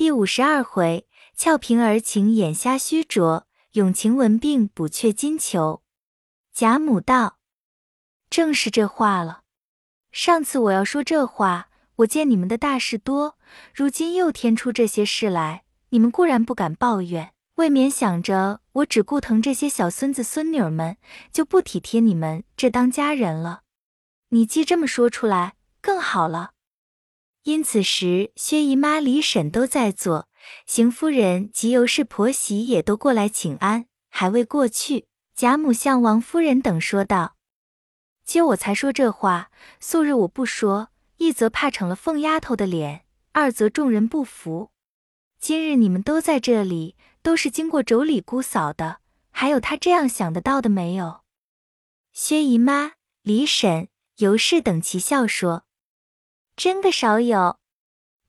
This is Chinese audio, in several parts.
第五十二回，俏平儿情眼瞎虚拙，永晴文病补却金裘。贾母道：“正是这话了。上次我要说这话，我见你们的大事多，如今又添出这些事来，你们固然不敢抱怨，未免想着我只顾疼这些小孙子孙女儿们，就不体贴你们这当家人了。你既这么说出来，更好了。”因此时，薛姨妈、李婶都在座，邢夫人及尤氏婆媳也都过来请安，还未过去。贾母向王夫人等说道：“今我才说这话，素日我不说，一则怕成了凤丫头的脸，二则众人不服。今日你们都在这里，都是经过妯娌姑嫂的，还有她这样想得到的没有？”薛姨妈、李婶、尤氏等齐笑说。真个少有，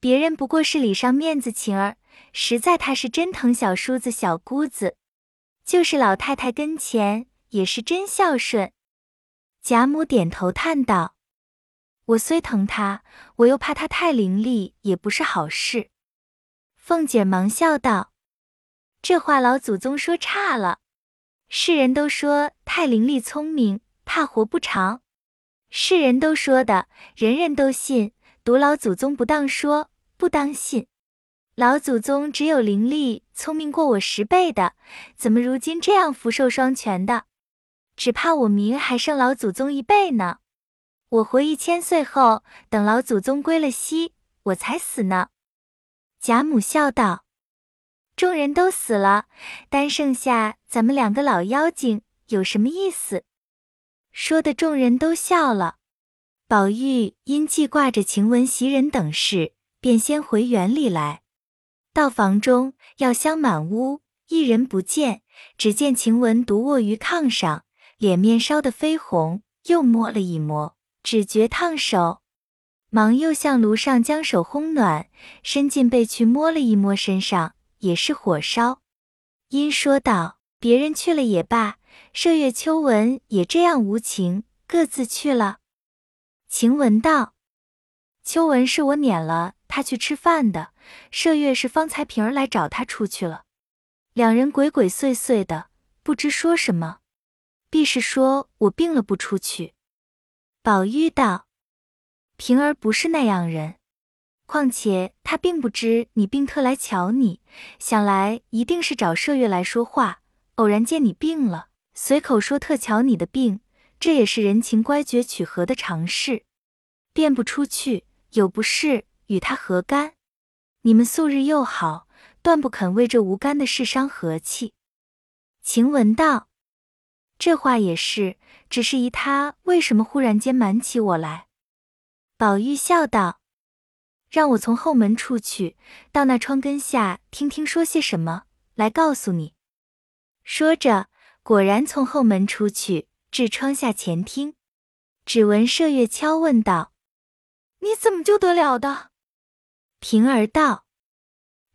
别人不过是礼上面子情儿，实在他是真疼小叔子小姑子，就是老太太跟前也是真孝顺。贾母点头叹道：“我虽疼他，我又怕他太伶俐，也不是好事。”凤姐忙笑道：“这话老祖宗说差了，世人都说太伶俐聪明，怕活不长，世人都说的，人人都信。”读老祖宗不当说，不当信。老祖宗只有伶俐聪明过我十倍的，怎么如今这样福寿双全的？只怕我明还胜老祖宗一倍呢。我活一千岁后，等老祖宗归了西，我才死呢。贾母笑道：“众人都死了，单剩下咱们两个老妖精，有什么意思？”说的众人都笑了。宝玉因记挂着晴雯袭人等事，便先回园里来。到房中，药香满屋，一人不见，只见晴雯独卧于炕上，脸面烧得绯红，又摸了一摸，只觉烫手，忙又向炉上将手烘暖，伸进被去摸了一摸身上，也是火烧。因说道：“别人去了也罢，麝月、秋纹也这样无情，各自去了。”晴雯道：“秋纹是我撵了他去吃饭的，麝月是方才平儿来找他出去了，两人鬼鬼祟祟的，不知说什么，必是说我病了不出去。”宝玉道：“平儿不是那样人，况且他并不知你病特来瞧你，想来一定是找麝月来说话，偶然见你病了，随口说特瞧你的病。”这也是人情乖觉取和的常事，便不出去，有不是与他何干？你们素日又好，断不肯为这无干的事伤和气。晴雯道：“这话也是，只是疑他为什么忽然间瞒起我来。”宝玉笑道：“让我从后门出去，到那窗根下听听说些什么，来告诉你。”说着，果然从后门出去。至窗下前听，只闻麝月悄问道：“你怎么就得了的？”平儿道：“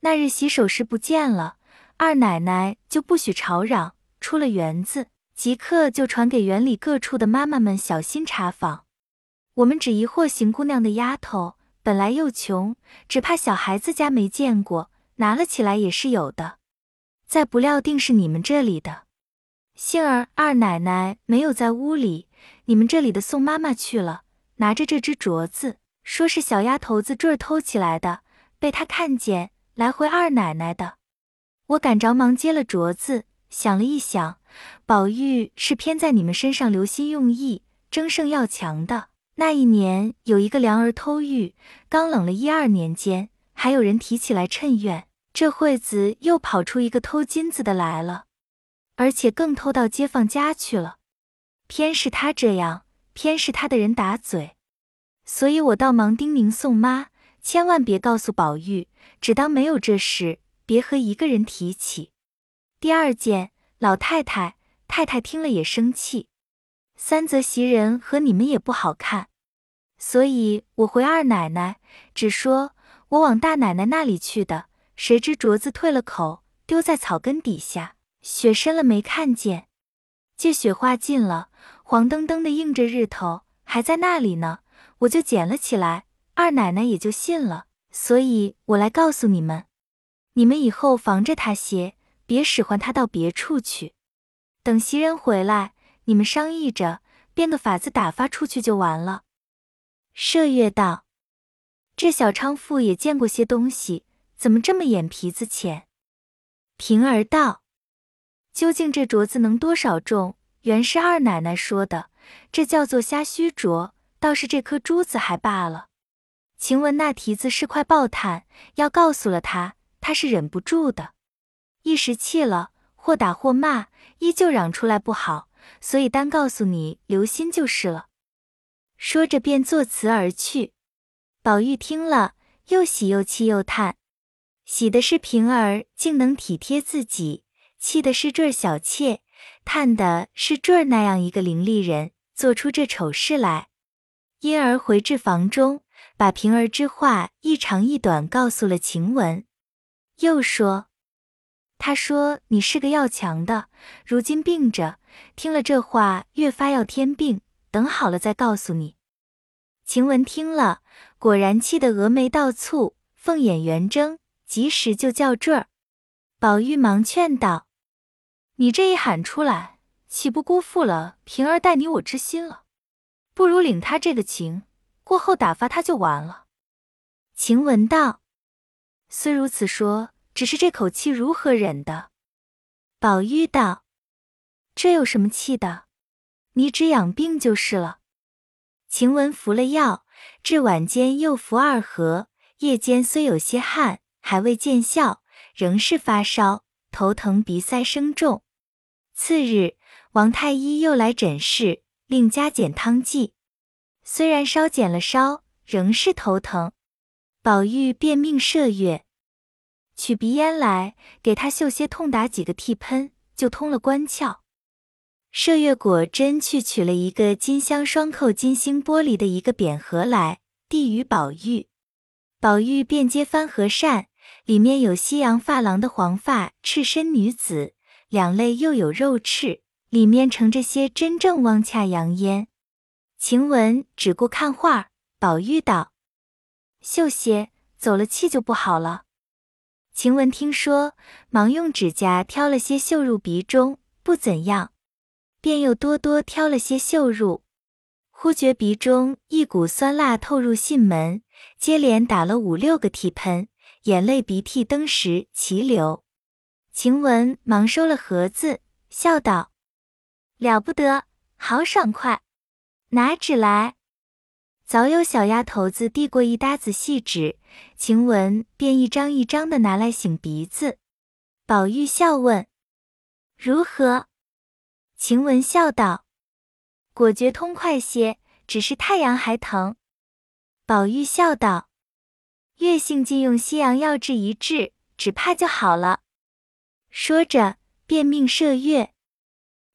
那日洗手时不见了，二奶奶就不许吵嚷，出了园子，即刻就传给园里各处的妈妈们小心查访。我们只疑惑邢姑娘的丫头本来又穷，只怕小孩子家没见过，拿了起来也是有的。再不料定是你们这里的。”幸儿二奶奶没有在屋里，你们这里的宋妈妈去了，拿着这只镯子，说是小丫头子坠儿偷起来的，被她看见，来回二奶奶的。我赶着忙接了镯子，想了一想，宝玉是偏在你们身上留心用意，争胜要强的。那一年有一个良儿偷玉，刚冷了一二年间，还有人提起来趁怨，这会子又跑出一个偷金子的来了。而且更偷到街坊家去了，偏是他这样，偏是他的人打嘴，所以我倒忙叮咛宋妈，千万别告诉宝玉，只当没有这事，别和一个人提起。第二件，老太太、太太听了也生气；三则袭人和你们也不好看，所以我回二奶奶，只说我往大奶奶那里去的，谁知镯子退了口，丢在草根底下。雪深了没看见，借雪化尽了，黄澄澄的映着日头，还在那里呢。我就捡了起来，二奶奶也就信了，所以我来告诉你们。你们以后防着他些，别使唤他到别处去。等袭人回来，你们商议着，变个法子打发出去就完了。”麝月道：“这小娼妇也见过些东西，怎么这么眼皮子浅？”平儿道：“究竟这镯子能多少重？原是二奶奶说的，这叫做瞎须镯，倒是这颗珠子还罢了。晴雯那蹄子是块爆炭，要告诉了他，他是忍不住的，一时气了，或打或骂，依旧嚷出来不好，所以单告诉你，留心就是了。”说着便作辞而去。宝玉听了，又喜又气又叹。喜的是平儿竟能体贴自己，气的是坠儿小妾，叹的是坠儿那样一个伶俐人做出这丑事来。因而回至房中，把平儿之话一长一短告诉了晴雯，又说：“他说你是个要强的，如今病着，听了这话越发要添病，等好了再告诉你。”晴雯听了，果然气得蛾眉倒蹙，凤眼圆睁。及时就叫坠儿，宝玉忙劝道：“你这一喊出来，岂不辜负了平儿待你我之心了？不如领他这个情，过后打发他就完了。”晴雯道：“虽如此说，只是这口气如何忍的？”宝玉道：“这有什么气的？你只养病就是了。”晴雯服了药，至晚间又服二合，夜间虽有些汗。还未见效，仍是发烧、头疼、鼻塞声重。次日，王太医又来诊视，令加减汤剂。虽然烧减了烧，仍是头疼。宝玉便命麝月取鼻烟来，给他嗅些痛打几个嚏喷，就通了关窍。麝月果真去取了一个金镶双扣金星玻璃的一个扁盒来，递与宝玉。宝玉便接翻和扇。里面有西洋发廊的黄发赤身女子，两肋又有肉翅，里面盛着些真正汪恰洋烟。晴雯只顾看画，宝玉道：“秀些，走了气就不好了。”晴雯听说，忙用指甲挑了些绣入鼻中，不怎样，便又多多挑了些绣入。忽觉鼻中一股酸辣透入囟门，接连打了五六个涕喷。眼泪鼻涕登时齐流，晴雯忙收了盒子，笑道：“了不得，好爽快！拿纸来。”早有小丫头子递过一沓子细纸，晴雯便一张一张的拿来擤鼻子。宝玉笑问：“如何？”晴雯笑道：“果觉通快些，只是太阳还疼。”宝玉笑道。月性尽用西洋药治一治，只怕就好了。说着，便命麝月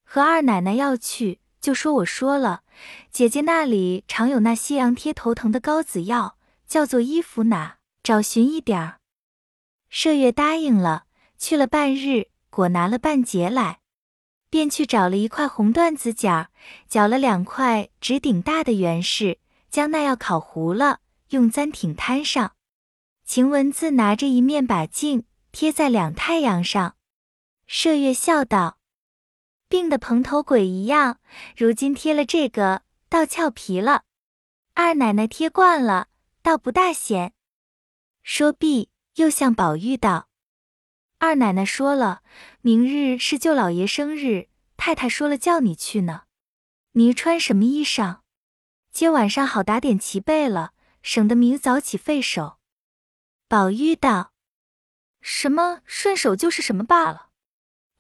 和二奶奶要去，就说我说了，姐姐那里常有那西洋贴头疼的膏子药，叫做衣服哪，找寻一点儿。麝月答应了，去了半日，果拿了半截来，便去找了一块红缎子角，绞了两块直顶大的圆式，将那药烤糊了，用簪挺摊上。晴雯自拿着一面把镜贴在两太阳上，麝月笑道：“病得蓬头鬼一样，如今贴了这个，倒俏皮了。二奶奶贴惯了，倒不大显。”说毕，又向宝玉道：“二奶奶说了，明日是舅老爷生日，太太说了叫你去呢。你穿什么衣裳？今晚上好打点齐备了，省得明早起费手。”宝玉道：“什么顺手就是什么罢了，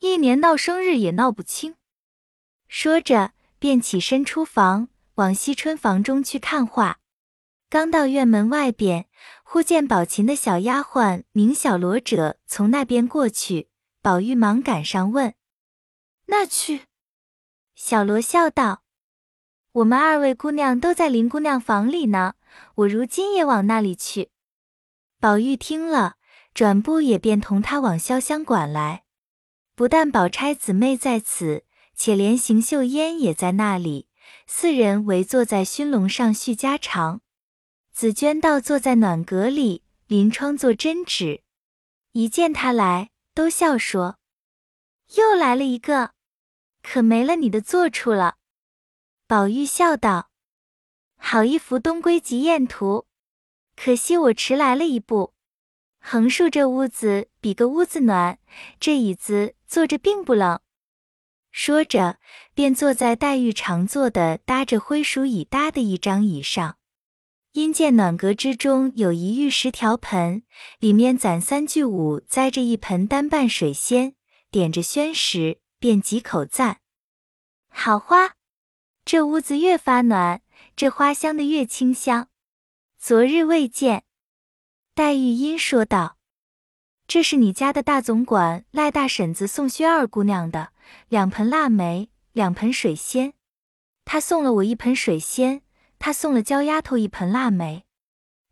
一年闹生日也闹不清。”说着，便起身出房，往惜春房中去看画。刚到院门外边，忽见宝琴的小丫鬟明小罗者从那边过去，宝玉忙赶上问：“那去？”小罗笑道：“我们二位姑娘都在林姑娘房里呢，我如今也往那里去。”宝玉听了，转步也便同他往潇湘馆来。不但宝钗姊妹在此，且连邢岫烟也在那里。四人围坐在熏笼上叙家常。紫鹃倒坐在暖阁里，临窗做针纸。一见他来，都笑说：“又来了一个，可没了你的坐处了。”宝玉笑道：“好一幅东归极艳图，可惜我迟来了一步。横竖这屋子比个屋子暖，这椅子坐着并不冷。”说着，便坐在黛玉常坐的搭着灰鼠椅搭的一张椅上。因见暖阁之中有一玉石条盆，里面攒三聚五，栽着一盆单瓣水仙，点着宣石，便几口赞：“好花！这屋子越发暖，这花香的越清香。昨日未见。”黛玉因说道：“这是你家的大总管赖大婶子送薛二姑娘的两盆腊梅，两盆水仙。她送了我一盆水仙。”他送了焦丫头一盆腊梅，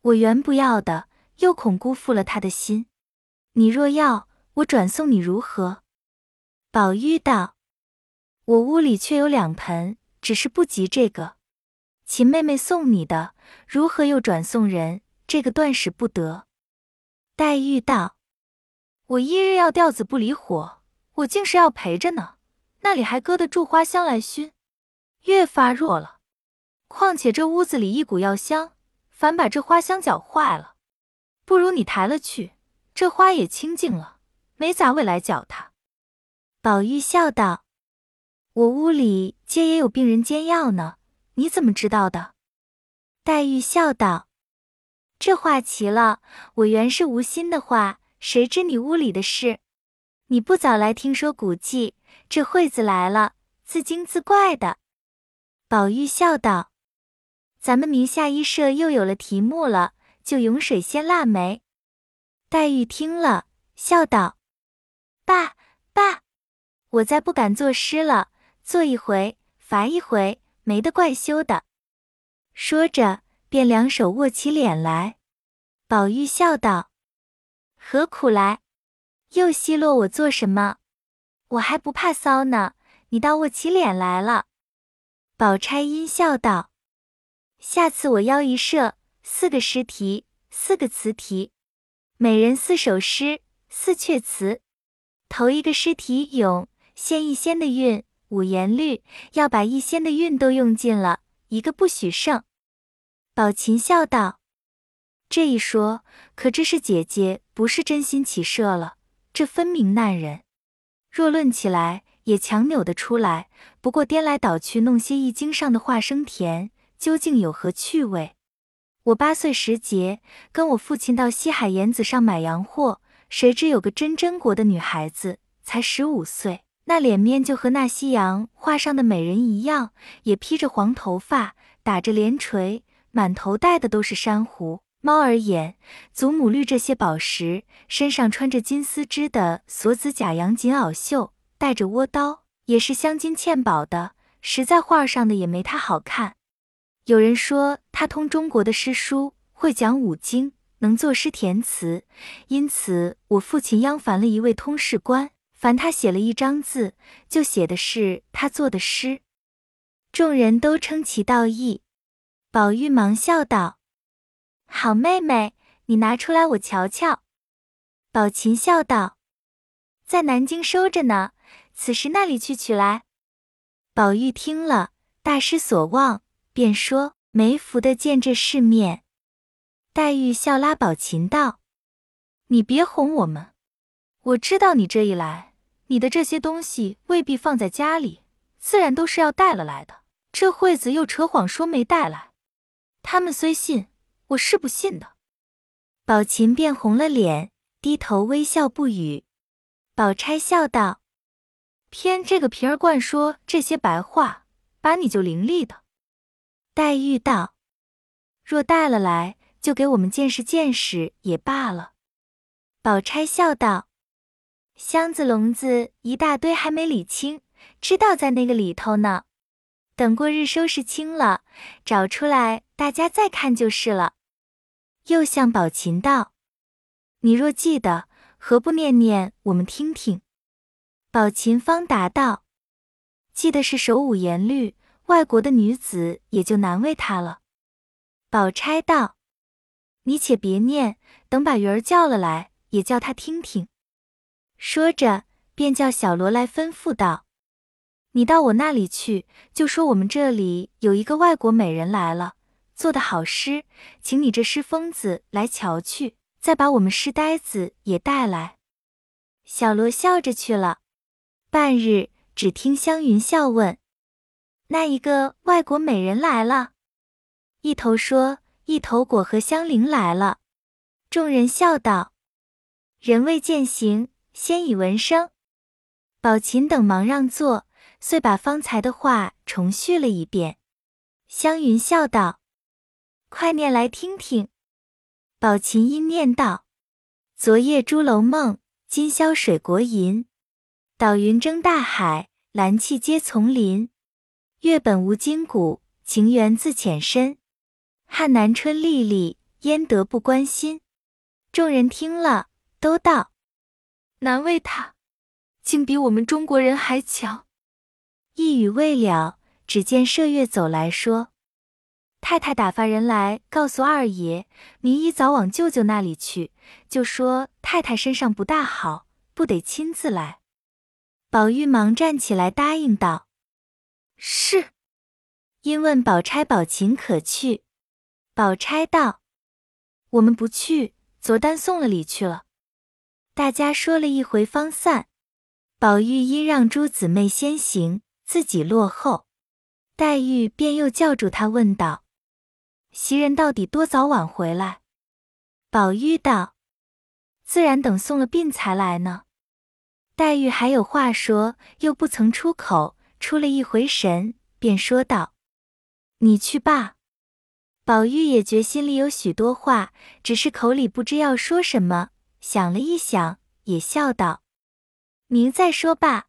我原不要的，又恐辜负了他的心。你若要，我转送你如何？宝玉道：“我屋里却有两盆，只是不及这个。秦妹妹送你的，如何又转送人？这个断使不得。”黛玉道：“我一日要吊子不离火，我竟是要陪着呢，那里还搁得住花香来熏？越发弱了。”况且这屋子里一股药香，反把这花香搅坏了。不如你抬了去，这花也清净了，没杂味来搅它。宝玉笑道：“我屋里皆也有病人煎药呢，你怎么知道的？”黛玉笑道：“这话奇了，我原是无心的话，谁知你屋里的事？你不早来听说古迹，这惠子来了，自惊自怪的。”宝玉笑道。咱们名下一社又有了题目了，就咏水仙腊梅。黛玉听了，笑道：“爸爸，我再不敢作诗了，做一回罚一回，没得怪羞的。”说着，便两手握起脸来。宝玉笑道：“何苦来？又奚落我做什么？我还不怕骚呢，你倒握起脸来了。”宝钗阴笑道。下次我邀一社，四个诗题，四个词题，每人四首诗，四阙词。头一个诗题咏仙一仙的韵，五言律，要把一仙的韵都用尽了，一个不许剩。宝琴笑道：“这一说，可知是姐姐不是真心起社了？这分明难人。若论起来，也强扭得出来。不过颠来倒去，弄些易经上的话生甜。”究竟有何趣味？我八岁时节，跟我父亲到西海盐子上买洋货，谁知有个真真国的女孩子，才十五岁，那脸面就和那西洋画上的美人一样，也披着黄头发，打着连垂，满头戴的都是珊瑚、猫儿眼、祖母绿这些宝石，身上穿着金丝织的锁子假洋锦袄袖，带着倭刀，也是镶金嵌宝的，实在画上的也没他好看。有人说他通中国的诗书，会讲五经，能作诗填词，因此我父亲央烦了一位通事官，烦他写了一张字，就写的是他作的诗。众人都称其道义。宝玉忙笑道：“好妹妹，你拿出来我瞧瞧。”宝琴笑道：“在南京收着呢，此时那里去取来？”宝玉听了，大失所望。便说没福的见这世面。黛玉笑拉宝琴道：“你别哄我们，我知道你这一来，你的这些东西未必放在家里，自然都是要带了来的。这惠子又扯谎说没带来，他们虽信，我是不信的。”宝琴便红了脸，低头微笑不语。宝钗笑道：“偏这个瓶儿惯说这些白话，把你就伶俐的。”黛玉道：“若带了来，就给我们见识见识也罢了。”宝钗笑道：“箱子笼子一大堆，还没理清，知道在那个里头呢。等过日收拾清了，找出来，大家再看就是了。”又向宝琴道：“你若记得，何不念念，我们听听？”宝琴方答道：“记得是首五言律。”外国的女子也就难为她了。宝钗道：“你且别念，等把鱼儿叫了来，也叫他听听。说着，便叫小罗来吩咐道：“你到我那里去，就说我们这里有一个外国美人来了，做的好诗，请你这诗疯子来瞧去，再把我们诗呆子也带来。”小罗笑着去了。半日，只听湘云笑问：“那一个外国美人来了？”一头说：“一头果和香菱来了。”众人笑道：“人未见形，先已闻声。”宝琴等忙让座，遂把方才的话重叙了一遍。湘云笑道：“快念来听听。”宝琴音念道：“昨夜朱楼梦，今宵水国吟。岛云争大海，蓝气接丛林。月本无筋骨，情缘自浅深。汉南春历历，焉得不关心？”众人听了，都道：“难为他，竟比我们中国人还强。”一语未了，只见麝月走来说：“太太打发人来告诉二爷，明一早往舅舅那里去，就说太太身上不大好，不得亲自来。”宝玉忙站起来答应道：“是。”因问宝钗、宝琴可去，宝钗道：“我们不去，昨单送了礼去了。”大家说了一回，方散。宝玉因让诸姊妹先行，自己落后。黛玉便又叫住他，问道：“袭人到底多早晚回来？”宝玉道：“自然等送了殡才来呢。”黛玉还有话说，又不曾出口，出了一回神，便说道：“你去罢。”宝玉也觉心里有许多话，只是口里不知要说什么，想了一想，也笑道：“明再说罢。”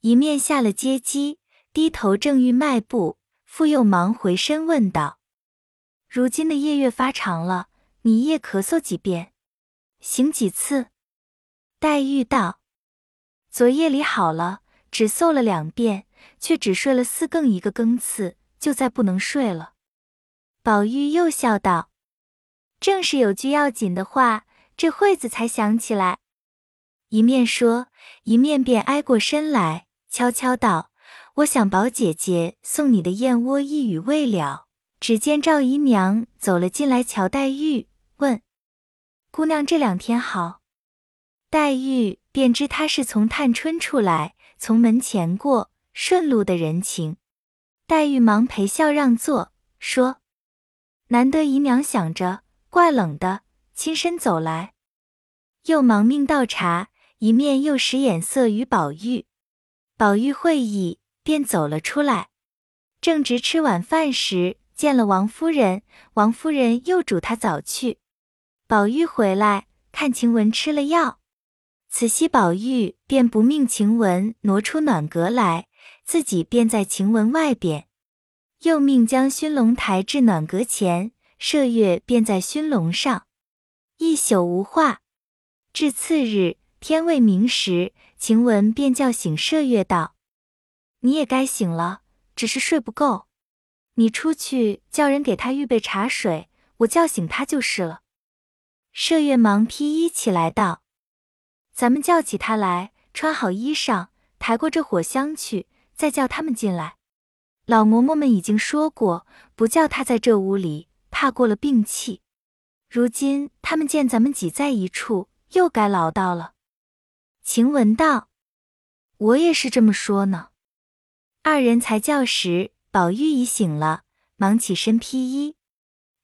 一面下了阶机，低头正欲迈步，复又忙回身问道：“如今的夜月发长了，你夜咳嗽几遍，醒几次？”黛玉道。昨夜里好了，只嗽了两遍，却只睡了四更一个更次，就再不能睡了。宝玉又笑道：“正是有句要紧的话，这会子才想起来。”一面说，一面便挨过身来，悄悄道：“我想宝姐姐送你的燕窝一语未了，只见赵姨娘走了进来，瞧黛玉，问：‘姑娘这两天好？’黛玉。”便知他是从探春出来，从门前过，顺路的人情。黛玉忙陪笑让座，说：“难得姨娘想着，怪冷的，亲身走来。”又忙命倒茶，一面又使眼色与宝玉。宝玉会意，便走了出来。正值吃晚饭时，见了王夫人，王夫人又嘱他早去。宝玉回来，看晴雯吃了药。此夕，宝玉便不命晴雯挪出暖阁来，自己便在晴雯外边，又命将熏笼抬至暖阁前，麝月便在熏笼上，一宿无话。至次日天未明时，晴雯便叫醒麝月道：“你也该醒了，只是睡不够，你出去叫人给他预备茶水，我叫醒他就是了。”麝月忙披衣起来道。咱们叫起他来，穿好衣裳，抬过这火箱去，再叫他们进来。老嬷嬷们已经说过，不叫他在这屋里，怕过了病气。如今他们见咱们挤在一处，又该唠叨了。晴雯道：“我也是这么说呢。”二人才叫时，宝玉已醒了，忙起身披衣。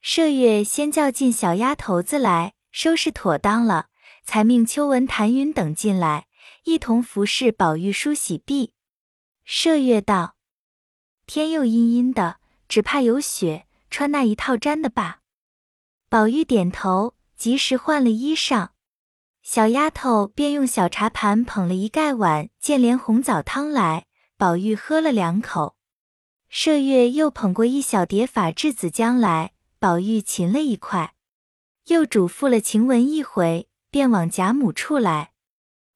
麝月先叫进小丫头子来，收拾妥当了。才命秋文、谭云等进来，一同服侍宝玉梳洗毕。麝月道：“天又阴阴的，只怕有雪，穿那一套毡的罢。”宝玉点头，及时换了衣裳。小丫头便用小茶盘捧了一盖碗见莲红枣汤来，宝玉喝了两口。麝月又捧过一小碟法制子浆来，宝玉噙了一块，又嘱咐了晴雯一回。便往贾母处来，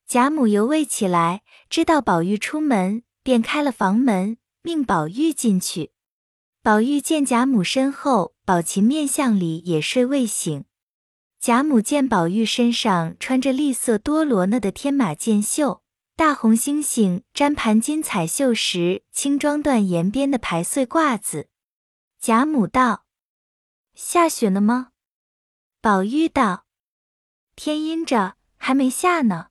贾母犹未起来，知道宝玉出门，便开了房门，命宝玉进去。宝玉见贾母身后，宝琴面相里也睡未醒，贾母见宝玉身上穿着绿色多罗呢的天马箭袖，大红星星粘盘金彩绣石轻装缎沿边的排穗褂子，贾母道：“下雪了吗？”宝玉道：“天阴着，还没下呢。”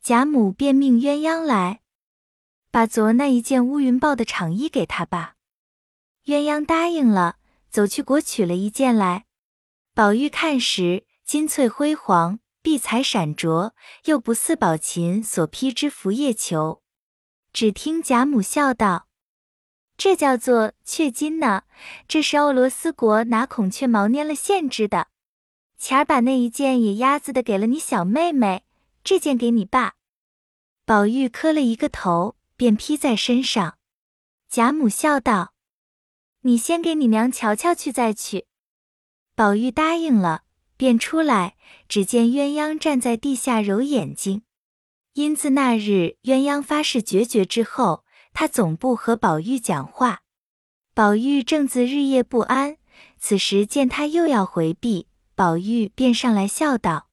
贾母便命鸳鸯来，把昨那一件乌云豹的长衣给他吧。鸳鸯答应了，走去果取了一件来。宝玉看时，金翠辉煌，碧彩闪灼，又不似宝琴所披之拂叶裘。只听贾母笑道：“这叫做雀金呢，这是欧罗斯国拿孔雀毛捏了线织的。前儿把那一件野鸭子的给了你小妹妹，这件给你爸。”宝玉磕了一个头，便披在身上。贾母笑道：“你先给你娘瞧瞧去，再去。”宝玉答应了，便出来，只见鸳鸯站在地下揉眼睛。因自那日鸳鸯发誓决绝之后，他总不和宝玉讲话。宝玉正自日夜不安，此时见他又要回避，宝玉便上来笑道：“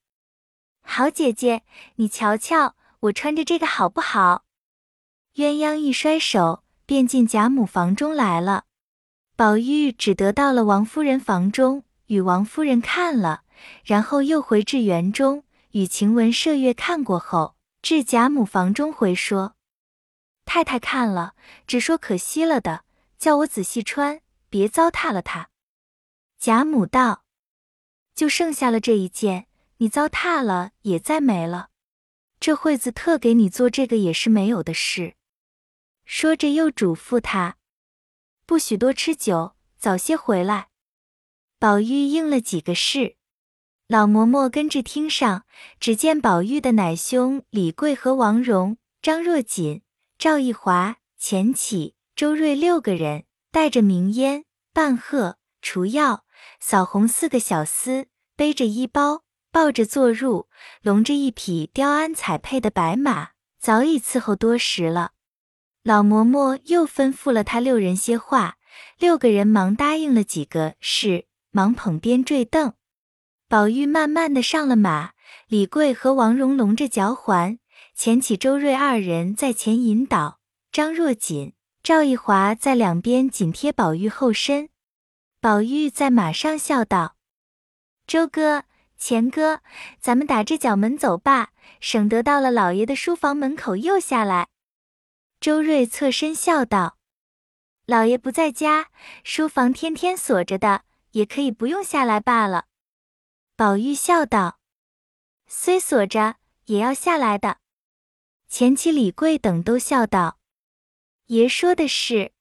好姐姐，你瞧瞧我穿着这个好不好？”鸳鸯一甩手，便进贾母房中来了。宝玉只得到了王夫人房中。与王夫人看了，然后又回至园中，与晴雯、麝月看过后，至贾母房中回说：“太太看了，只说可惜了的，叫我仔细穿，别糟蹋了它。”贾母道：“就剩下了这一件，你糟蹋了也再没了。这会子特给你做这个也是没有的事。”说着又嘱咐他：“不许多吃酒，早些回来。”宝玉应了几个事，老嬷嬷跟着厅上，只见宝玉的奶兄李贵和王荣、张若锦、赵一华、钱起、周瑞六个人，带着明烟、半鹤、除药、扫红四个小厮，背着衣包，抱着坐入，笼着一匹雕鞍彩配的白马，早已伺候多时了。老嬷嬷又吩咐了他六人些话，六个人忙答应了几个事。忙捧鞭坠凳，宝玉慢慢的上了马。李贵和王荣隆着脚环，前起周瑞二人在前引导，张若锦、赵一华在两边紧贴宝玉后身。宝玉在马上笑道：“周哥、钱哥，咱们打这角门走吧，省得到了老爷的书房门口又下来。”周瑞侧身笑道：“老爷不在家，书房天天锁着的。”也可以不用下来罢了。宝玉笑道：“虽锁着，也要下来的。”前妻李贵等都笑道：“爷说的是，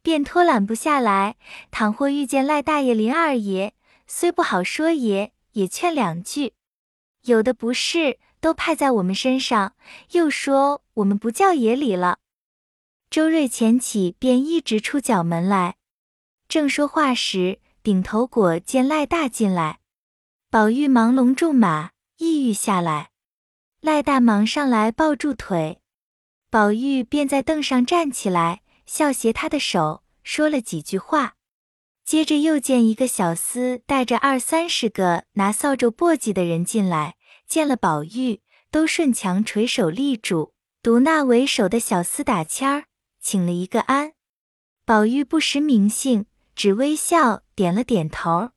便拖懒不下来。倘或遇见赖大爷、林二爷，虽不好说爷，也劝两句。有的不是，都派在我们身上，又说我们不叫爷礼了。”周瑞前起便一直出角门来，正说话时。顶头果见赖大进来，宝玉忙龙住马，意欲下来。赖大忙上来抱住腿，宝玉便在凳上站起来，笑携他的手，说了几句话。接着又见一个小厮带着二三十个拿扫帚簸箕的人进来，见了宝玉，都顺墙垂手立住，独那为首的小厮打签儿，请了一个安。宝玉不识名姓。只微笑点了点头，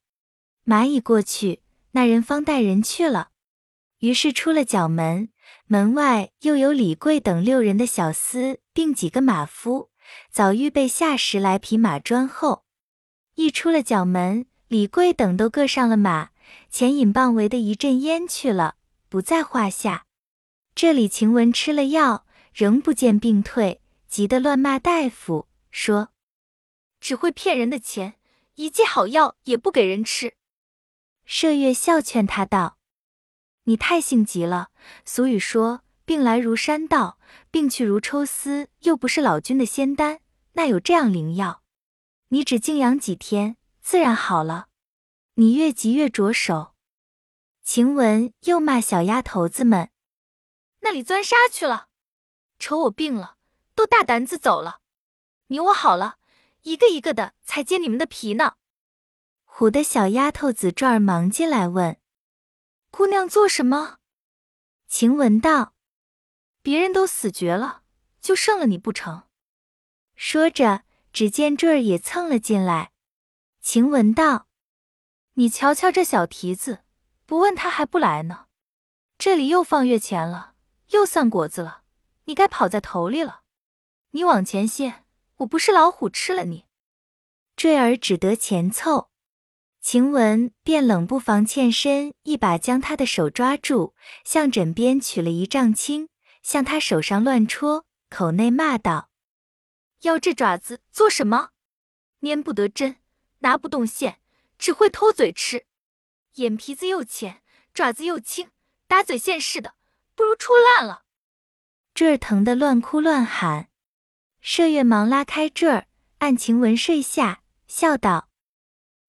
蚂蚁过去，那人方带人去了。于是出了角门，门外又有李贵等六人的小厮，并几个马夫，早预备下十来匹马专后。一出了角门，李贵等都各上了马，前引棒围的一阵烟去了，不在话下。这里晴雯吃了药，仍不见病退，急得乱骂大夫，说。只会骗人的钱，一剂好药也不给人吃。麝月笑劝他道：“你太性急了。俗语说，病来如山倒，病去如抽丝，又不是老君的仙丹，那有这样灵药？你只静养几天，自然好了。你越急越着手。”晴雯又骂小丫头子们：“那里钻沙去了？瞅我病了，都大胆子走了。你我好了。”一个一个的才揭你们的皮呢。唬的小丫头子转儿忙进来问：“姑娘做什么？晴雯道：“别人都死绝了，就剩了你不成？”说着，只见坠儿也蹭了进来。晴雯道：“你瞧瞧这小蹄子，不问他还不来呢。这里又放月钱了，又散果子了，你该跑在头里了。你往前些，我不是老虎吃了你。”坠儿只得前凑。晴雯便冷不防欠身，一把将他的手抓住，向枕边取了一丈青，向他手上乱戳，口内骂道：“要这爪子做什么？粘不得针，拿不动线，只会偷嘴吃。眼皮子又浅，爪子又轻，打嘴线似的，不如戳烂了。”坠儿疼得乱哭乱喊，麝月忙拉开坠儿，按晴雯睡下，笑道。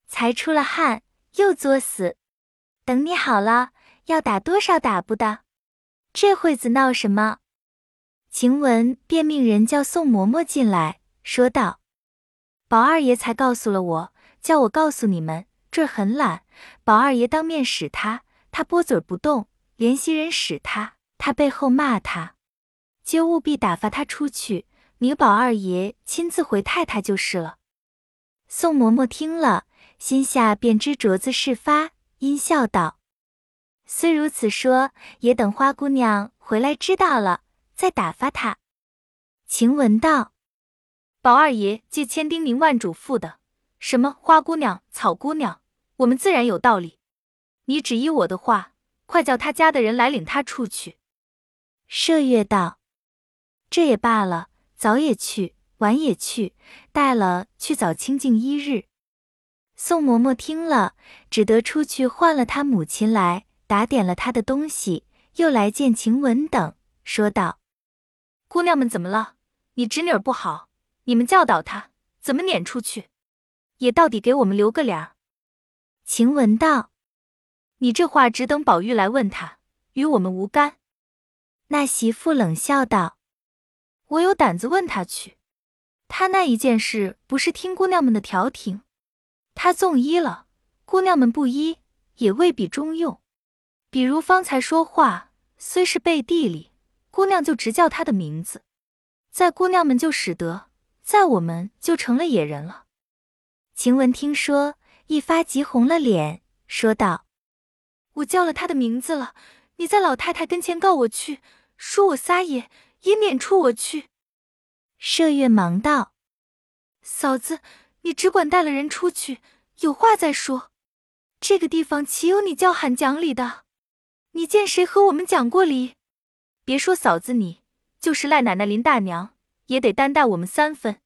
才出了汗，又作死。等你好了，要打多少打不的？这会子闹什么？晴雯便命人叫宋嬷嬷进来，说道：“宝二爷才告诉了我，叫我告诉你们，这儿很懒。宝二爷当面使他，他拨嘴不动；怜惜人使他，他背后骂他。就务必打发他出去，你宝二爷亲自回太太就是了。”宋嬷嬷听了。心下便知镯子事发，阴笑道：“虽如此说，也等花姑娘回来知道了，再打发她。”晴雯道：“宝二爷既千叮咛万嘱咐的，什么花姑娘、草姑娘，我们自然有道理。你只依我的话，快叫他家的人来领他出去。”麝月道：“这也罢了，早也去，晚也去，待了去早清净一日。”宋嬷嬷听了，只得出去唤了他母亲来，打点了他的东西，又来见晴雯等，说道：“姑娘们怎么了？你侄女儿不好，你们教导她怎么撵出去，也到底给我们留个脸。”晴雯道：“你这话只等宝玉来问他，与我们无干。”那媳妇冷笑道：“我有胆子问他去，他那一件事不是听姑娘们的调停。”他纵依了，姑娘们不依，也未必中用。比如方才说话，虽是背地里，姑娘就直叫他的名字，在姑娘们就使得，在我们就成了野人了。晴雯听说，一发急红了脸，说道：“我叫了他的名字了，你在老太太跟前告我去，说我撒野，也撵出我去。”麝月忙道：“嫂子。”你只管带了人出去，有话再说。这个地方岂有你叫喊讲理的？你见谁和我们讲过理？别说嫂子你，就是赖奶奶林大娘，也得担待我们三分。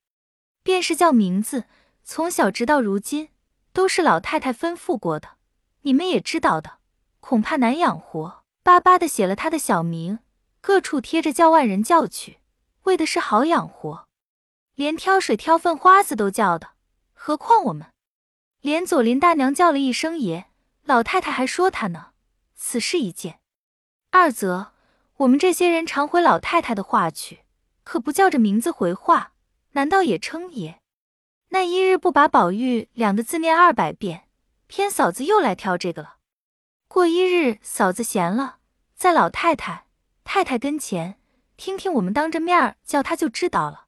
便是叫名字，从小直到如今，都是老太太吩咐过的，你们也知道的，恐怕难养活。巴巴的写了他的小名，各处贴着叫外人叫去，为的是好养活。连挑水挑粪花子都叫的。何况我们，连左林大娘叫了一声爷，老太太还说他呢。此事一件，二则我们这些人常回老太太的话去，可不叫这名字回话，难道也称爷？那一日不把宝玉两个字念二百遍，偏嫂子又来挑这个了。过一日嫂子闲了，在老太太、太太跟前听听我们当着面叫他就知道了。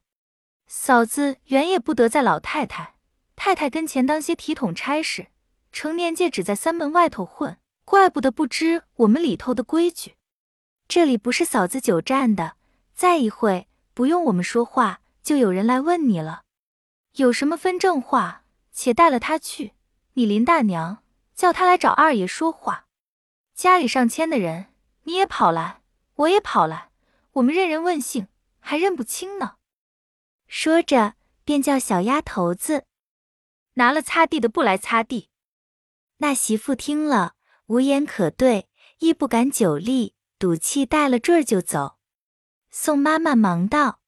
嫂子原也不得在老太太。太太跟前当些体统差事，成年界只在三门外头混，怪不得不知我们里头的规矩。这里不是嫂子久站的，再一会不用我们说话，就有人来问你了。有什么分正话，且带了他去。你林大娘叫他来找二爷说话。家里上千的人，你也跑来，我也跑来，我们认人问姓，还认不清呢。说着，便叫小丫头子。拿了擦地的布来擦地，那媳妇听了无言可对，亦不敢久立，赌气带了坠儿就走。宋妈妈忙道：“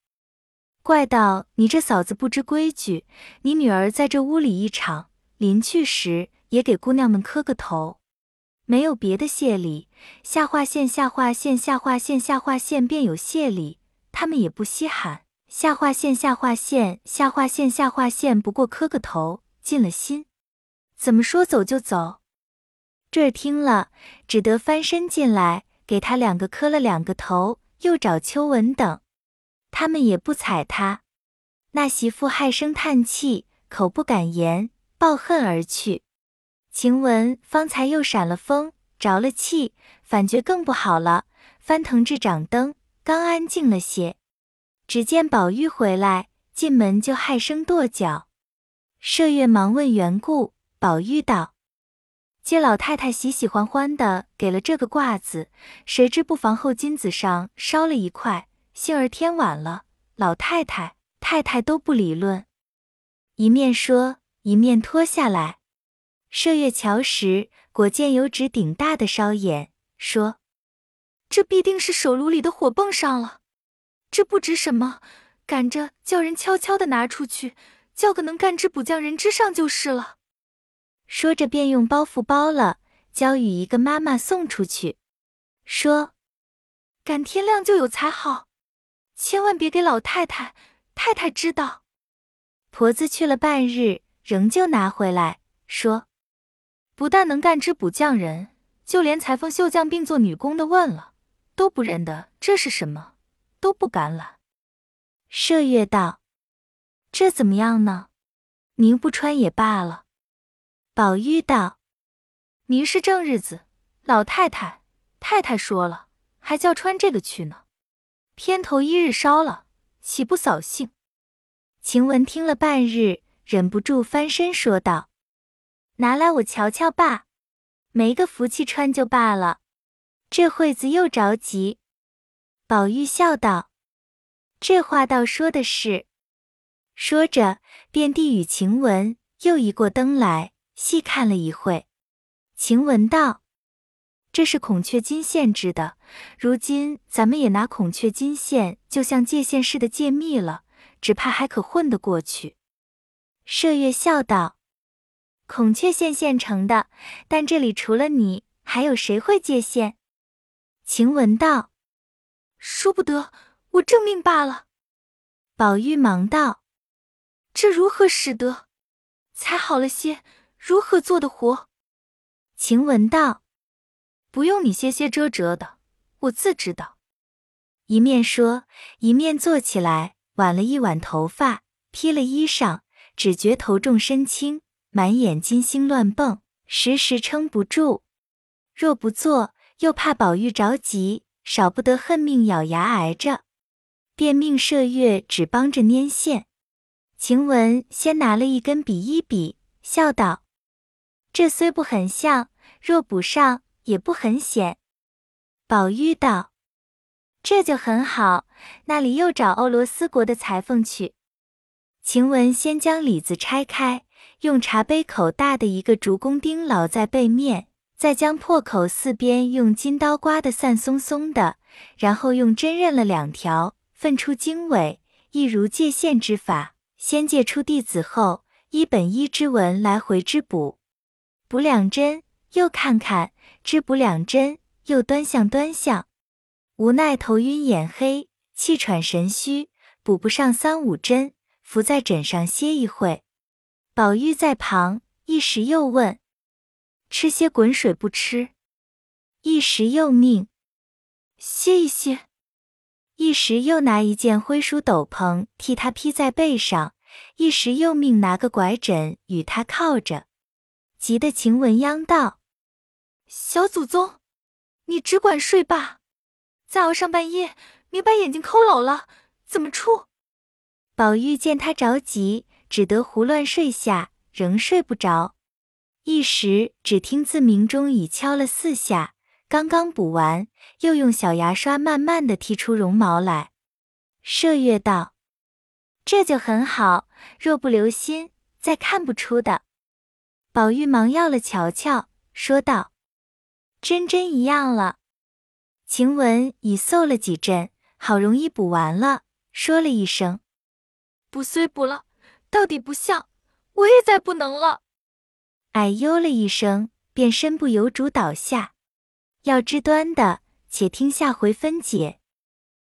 怪道你这嫂子不知规矩，你女儿在这屋里一场，临去时也给姑娘们磕个头，没有别的谢礼，下划线下划线下划线下划线便有谢礼，他们也不稀罕。下划线下划线下划线下划线，不过磕个头。”尽了心，怎么说走就走？这儿听了，只得翻身进来，给他两个磕了两个头，又找秋文等，他们也不睬他。那媳妇害声叹气，口不敢言，抱恨而去。晴雯方才又闪了风，着了气，反觉更不好了，翻腾至掌灯，刚安静了些，只见宝玉回来，进门就唉声跺脚。麝月忙问缘故，宝玉道：“接老太太喜喜欢欢的给了这个褂子，谁知不妨后金子上烧了一块，幸而天晚了，老太太、太太都不理论。”一面说，一面脱下来。麝月瞧时，果见有指顶大的烧眼，说：“这必定是手炉里的火蹦上了。这不值什么，赶着叫人悄悄的拿出去，叫个能干之补匠人之上就是了。”说着便用包袱包了，交与一个妈妈送出去，说：“赶天亮就有才好，千万别给老太太、太太知道。”婆子去了半日，仍旧拿回来，说。不但能干织补匠人，就连裁缝绣匠并做女工的问了，都不认得这是什么，都不敢揽。麝月道：“这怎么样呢？您不穿也罢了。”宝玉道：“您是正日子，老太太、太太说了，还叫穿这个去呢。偏头一日烧了，岂不扫兴？”晴雯听了半日，忍不住翻身说道。拿来我瞧瞧罢，没个福气穿就罢了。这会子又着急。宝玉笑道：“这话倒说的是。”说着，便递与晴雯，又移过灯来，细看了一会。晴雯道：“这是孔雀金线织的，如今咱们也拿孔雀金线，就像借线似的借密了，只怕还可混得过去。”麝月笑道。孔雀线现成的，但这里除了你，还有谁会借线？晴雯道：“说不得，我正命罢了。”宝玉忙道：“这如何使得？才好了些，如何做的活？”晴雯道：“不用你些些遮遮的，我自知道。”一面说，一面坐起来，挽了一挽头发，披了衣裳，只觉头重身轻。满眼金星乱蹦，时时撑不住。若不做，又怕宝玉着急，少不得恨命咬牙挨着。便命麝月只帮着拈线。晴雯先拿了一根比一比，笑道：“这虽不很像，若补上也不很显。”宝玉道：“这就很好，那里又找欧罗斯国的裁缝去。”晴雯先将里子拆开。用茶杯口大的一个竹工钉牢在背面，再将破口四边用金刀刮得散松松的，然后用针认了两条，分出经纬，一如界线之法。先借出弟子后，依本一之文来回织补，补两针，又看看，织补两针，又端详端详，无奈头晕眼黑，气喘神虚，补不上三五针，伏在枕上歇一会。宝玉在旁，一时又问：“吃些滚水不吃？”一时又命：“歇一歇。”一时又拿一件灰鼠斗篷替他披在背上，一时又命拿个拐枕与他靠着，急得晴雯央道：“小祖宗，你只管睡吧，再熬上半夜，你把眼睛抠老了，怎么出？”宝玉见他着急。只得胡乱睡下，仍睡不着。一时只听自鸣钟已敲了四下，刚刚补完，又用小牙刷慢慢的剔出绒毛来。麝月道：“这就很好，若不留心，再看不出的。”宝玉忙要了瞧瞧，说道：“真真一样了。”晴雯已嗽了几阵，好容易补完了，说了一声：“补虽补了。”到底不像，我也再不能了。哎呦了一声，便身不由主倒下。要知端的，且听下回分解。